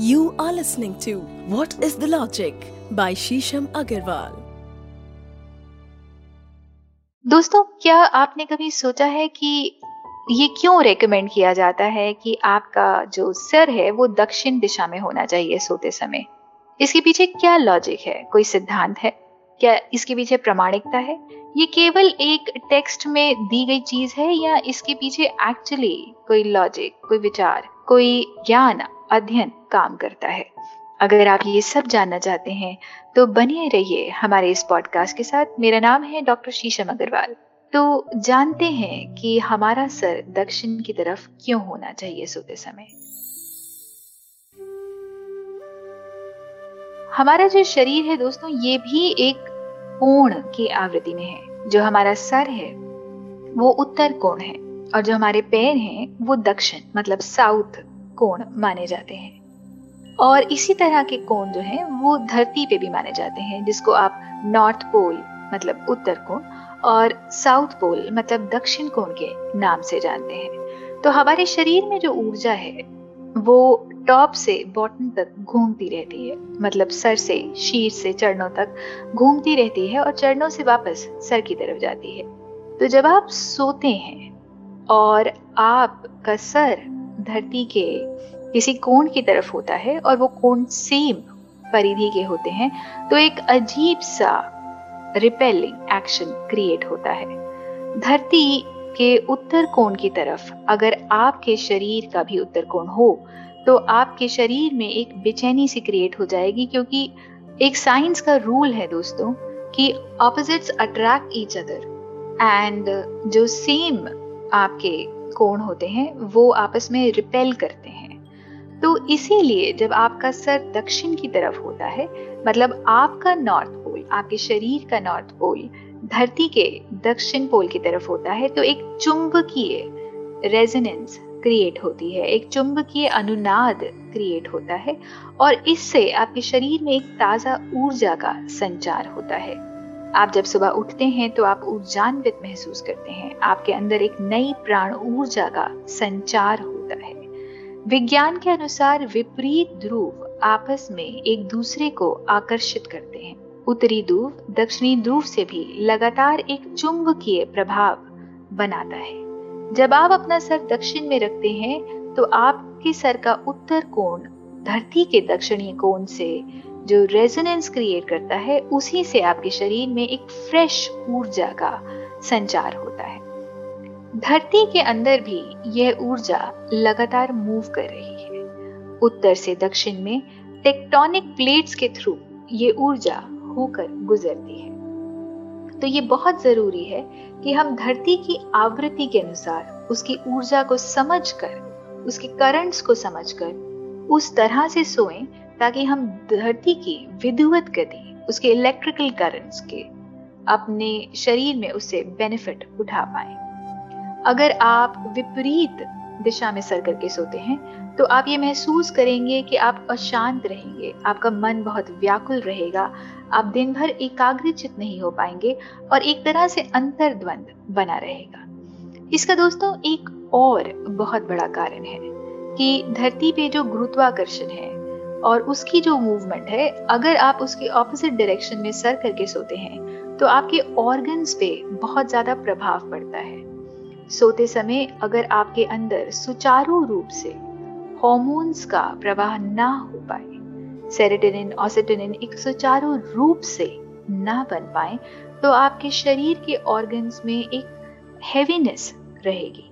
You are listening to What is the Logic by Shisham Agarwal. दोस्तों, क्या आपने कभी सोचा है कि ये क्यों रेकमेंड किया जाता है कि आपका जो सिर है वो दक्षिण दिशा में होना चाहिए सोते समय? इसके पीछे क्या लॉजिक है? कोई सिद्धांत है? क्या इसके पीछे प्रमाणिकता है? ये केवल एक टेक्स्ट में दी गई चीज़ है या इसके पीछे एक्चुअली कोई लॉजिक कोई विचार, कोई ज्ञान, अध्ययन? काम करता है। अगर आप ये सब जानना चाहते हैं तो बनिए रहिए हमारे इस पॉडकास्ट के साथ। मेरा नाम है डॉक्टर शीशम अग्रवाल। तो जानते हैं कि हमारा सर दक्षिण की तरफ़ क्यों होना चाहिए सोते समय? हमारा जो शरीर है दोस्तों, ये भी एक कोण की आवृत्ति में है। जो हमारा सर है, वो उत्तर कोण है और जो हमारे पैर हैं, वो दक्षिण मतलब साउथ कोण माने जाते हैं। और इसी तरह के कोण जो हैं, वो धरती पे भी माने जाते हैं, जिसको आप नॉर्थ पोल मतलब उत्तर कोण, और साउथ पोल मतलब दक्षिण कोण के नाम से जानते हैं। तो हमारे शरीर में जो ऊर्जा है, वो टॉप से बॉटम तक घूमती रहती है मतलब सर से शीर्ष से, चरणों तक घूमती रहती है और चरणों से वापस सर की तरफ़ जाती है। तो जब आप सोते हैं और आपका सर धरती के किसी कोण की तरफ़ होता है और वो कोण सेम परिधि के होते हैं तो एक अजीब सा रिपेलिंग एक्शन क्रिएट होता है। धरती के उत्तर कोण की तरफ़ अगर आपके शरीर का भी उत्तर कोण हो तो आपके शरीर में एक बेचैनी सी क्रिएट हो जाएगी क्योंकि एक साइंस का रूल है दोस्तों कि opposites attract each other and जो सेम आपके कोण होते हैं, वो आपस में रिपेल करते हैं। तो इसीलिए जब आपका सर दक्षिण की तरफ़ होता है मतलब आपका नॉर्थ पोल आपके शरीर का नॉर्थ पोल धरती के दक्षिण पोल की तरफ़ होता है तो एक चुंबकीय रेजोनेंस क्रिएट होती है, एक चुंबकीय अनुनाद क्रिएट होता है और इससे आपके शरीर में एक ताज़ा ऊर्जा का संचार होता है। आप जब सुबह उठते हैं तो आप ऊर्जान्वित महसूस करते हैं, आपके अंदर एक नई प्राण ऊर्जा का संचार होता है। विज्ञान के अनुसार विपरीत ध्रुव आपस में एक दूसरे को आकर्षित करते हैं। उत्तरी ध्रुव दक्षिणी ध्रुव से भी लगातार एक चुंबकीय प्रभाव बनाता है। जब आप अपना सर दक्षिण में रखते हैं तो आपके सर का उत्तर कोण धरती के दक्षिणी कोण से जो रेजोनेंस क्रिएट करता है, उसी से आपके शरीर में एक फ्रेश ऊर्जा का संचार होता है। धरती के अंदर भी यह ऊर्जा लगातार मूव कर रही है। उत्तर से दक्षिण में टेक्टोनिक प्लेट्स के थ्रू ये ऊर्जा होकर गुजरती है। तो ये बहुत ज़रूरी है कि हम धरती की आवृत्ति के अनुसार उसकी ऊर्जा को समझकर, उसके करंट्स को समझकर उस तरह से सोएँ ताकि हम धरती की विद्युत गति, उसके इलेक्ट्रिकल करंट्स के अपने शरीर में उससे बेनिफिट उठा पाए। अगर आप विपरीत दिशा में सर करके सोते हैं तो आप ये महसूस करेंगे कि आप अशांत रहेंगे, आपका मन बहुत व्याकुल रहेगा, आप दिन भर एकाग्रचित नहीं हो पाएँगे और एक तरह से अंतर्द्वंद बना रहेगा। इसका दोस्तों, एक और बहुत बड़ा कारण है कि धरती पे जो गुरुत्वाकर्षण है और उसकी जो मूवमेंट है, अगर आप उसके ऑपोजिट डायरेक्शन में सर करके सोते हैं तो आपके ऑर्गन्स पे बहुत ज़्यादा प्रभाव पड़ता है। सोते समय अगर आपके अंदर सुचारू रूप से हॉर्मोन्स का प्रवाह ना हो पाए सेरेटोनिन ऑसेटोनिन एक सुचारू रूप से ना बन पाए तो आपके शरीर के ऑर्गन्स में एक हैवीनेस रहेगी।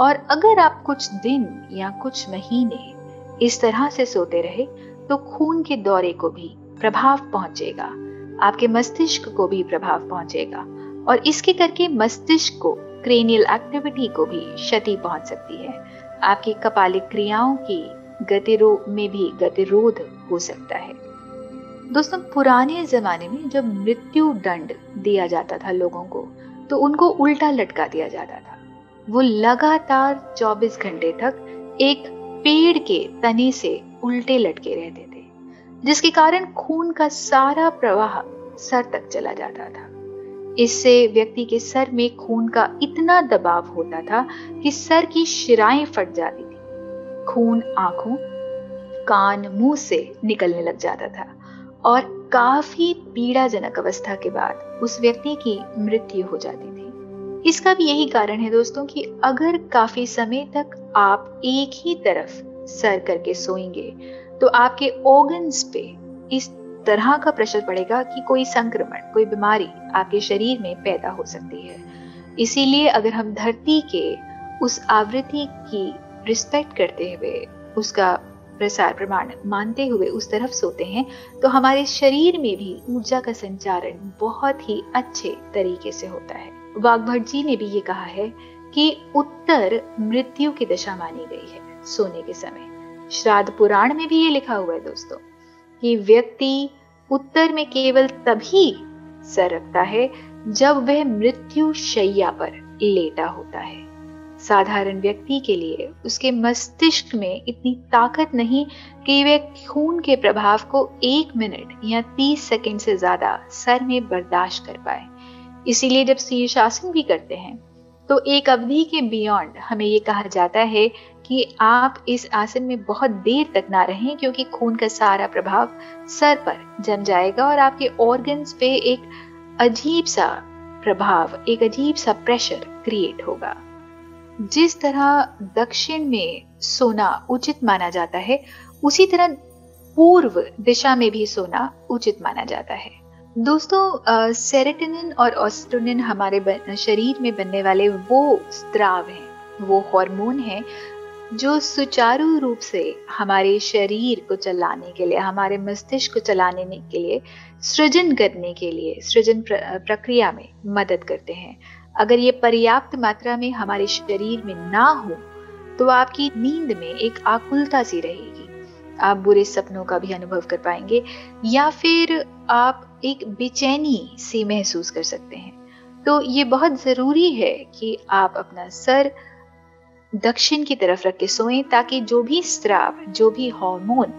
और अगर आप कुछ दिन या कुछ महीने इस तरह से सोते रहे तो खून के दौरे को भी प्रभाव पहुंचेगा, आपके मस्तिष्क को भी प्रभाव पहुंचेगा। और इसके करके मस्तिष्क को क्रेनियल एक्टिविटी को भी क्षति पहुँच सकती है। आपकी कपालिक क्रियाओं की गतिरोध में भी गतिरोध हो सकता है। दोस्तों, पुराने जमाने में जब मृत्यु दंड दिया जाता था लोगों को तो उनको उल्टा लटका दिया जाता था। वो लगातार 24 घंटे तक एक पेड़ के तने से उल्टे लटके रहते थे, जिसके कारण खून का सारा प्रवाह सर तक चला जाता था। इससे व्यक्ति के सर में खून का इतना दबाव होता था कि सर की शिराएँ फट जाती थी। खून आँखों, कान, मुँह से निकलने लग जाता था और काफ़ी पीड़ाजनक अवस्था के बाद उस व्यक्ति की मृत्यु हो जाती थी। इसका भी यही कारण है दोस्तों कि अगर काफ़ी समय तक आप एक ही तरफ़ सर करके सोएँगे तो आपके ऑर्गन्स पे इस तरह का प्रेशर पड़ेगा कि कोई संक्रमण, कोई बीमारी आपके शरीर में पैदा हो सकती है। इसीलिए अगर हम धरती के उस आवृत्ति की रिस्पेक्ट करते हुए, उसका प्रसार प्रमाण मानते हुए उस तरफ़ सोते हैं तो हमारे शरीर में भी ऊर्जा का संचारण बहुत ही अच्छे तरीके से होता है। वाघभट जी ने भी ये कहा है कि उत्तर मृत्यु की दशा मानी गई है, सोने के समय। श्राद्ध पुराण में भी ये लिखा हुआ है दोस्तों। कि व्यक्ति उत्तर में केवल तभी सर रखता है जब वह मृत्यु शैया पर लेटा होता है। साधारण व्यक्ति के लिए उसके मस्तिष्क में इतनी ताकत नहीं कि वह खून के प्रभाव को एक मिनट या तीस सेकंड से ज़्यादा सर में बर्दाश्त कर पाए। इसीलिए जब शीर्षासन भी करते हैं तो एक अवधि के बियॉन्ड हमें ये कहा जाता है कि आप इस आसन में बहुत देर तक ना रहें, क्योंकि खून का सारा प्रभाव सर पर जम जाएगा और आपके ऑर्गन्स पे एक अजीब सा प्रभाव, एक अजीब सा प्रेशर क्रिएट होगा। जिस तरह दक्षिण में सोना उचित माना जाता है, उसी तरह पूर्व दिशा में भी सोना उचित माना जाता है। दोस्तों सेरेटिनिन और ऑस्टोनिन हमारे शरीर में बनने वाले वो स्त्राव हैं वो हार्मोन हैं जो सुचारू रूप से हमारे शरीर को चलाने के लिए हमारे मस्तिष्क को चलाने के लिए सृजन करने के लिए सृजन प्र, प्रक्रिया में मदद करते हैं। अगर ये पर्याप्त मात्रा में हमारे शरीर में ना हो तो आपकी नींद में एक आकुलता सी रहेगी। आप बुरे सपनों का भी अनुभव कर पाएँगे या फिर आप एक बेचैनी सी महसूस कर सकते हैं। तो ये बहुत ज़रूरी है कि आप अपना सर दक्षिण की तरफ़ रख के सोएँ ताकि जो भी स्त्राव जो भी हार्मोन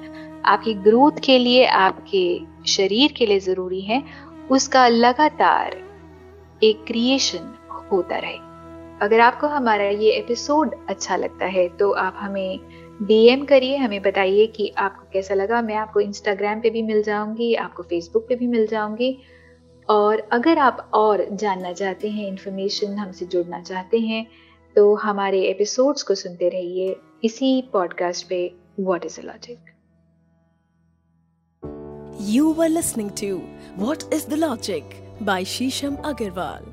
आपकी ग्रोथ के लिए, आपके शरीर के लिए ज़रूरी है, उसका लगातार एक क्रिएशन होता रहे। अगर आपको हमारा ये एपिसोड अच्छा लगता है तो आप हमें डीएम करिए, हमें बताइए कि आपको कैसा लगा। मैं आपको इंस्टाग्राम पे भी मिल जाऊँगी, आपको फेसबुक पे भी मिल जाऊँगी। और अगर आप और जानना चाहते हैं इन्फॉर्मेशन हमसे जुड़ना चाहते हैं तो हमारे एपिसोड्स को सुनते रहिए इसी पॉडकास्ट पे what is a logic You were listening to What is the Logic by Shisham Agarwal.